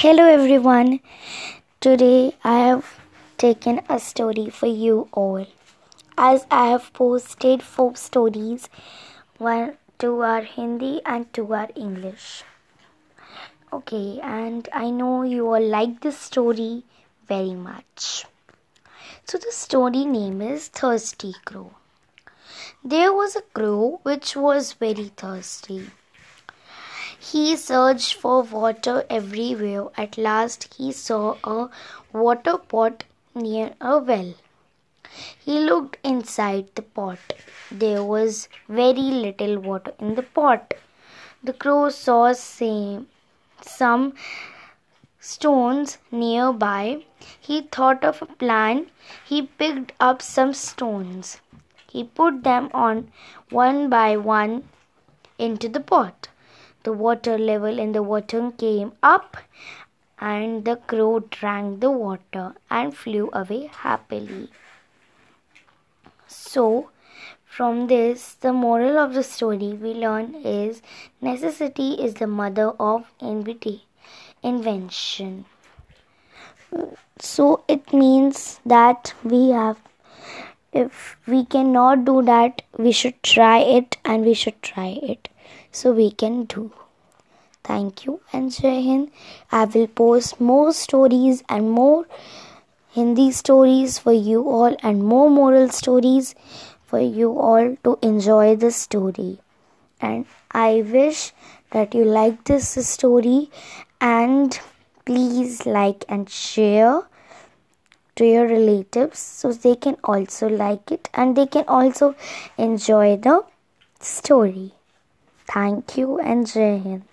Hello everyone. Today I have taken a story for you all. As I have posted four stories, one two are Hindi and two are English. Okay, and I know you all like this story very much. So the story name is Thirsty Crow. There was a crow which was very thirsty. He searched for water everywhere. At last, he saw a water pot near a well. He looked inside the pot. There was very little water in the pot. The crow saw same, some stones nearby. He thought of a plan. He picked up some stones. He put them on one by one into the pot. The water level in the water came up, and the crow drank the water and flew away happily. So, from this, the moral of the story we learn is necessity is the mother of invention. So, it means that we have, if we cannot do that, we should try it and we should try it so we can do. Thank you and Jai Hind. I will post more stories and more Hindi stories for you all and more moral stories for you all to enjoy the story. And I wish that you like this story and please like and share to your relatives so they can also like it and they can also enjoy the story. Thank you and Jai Hind.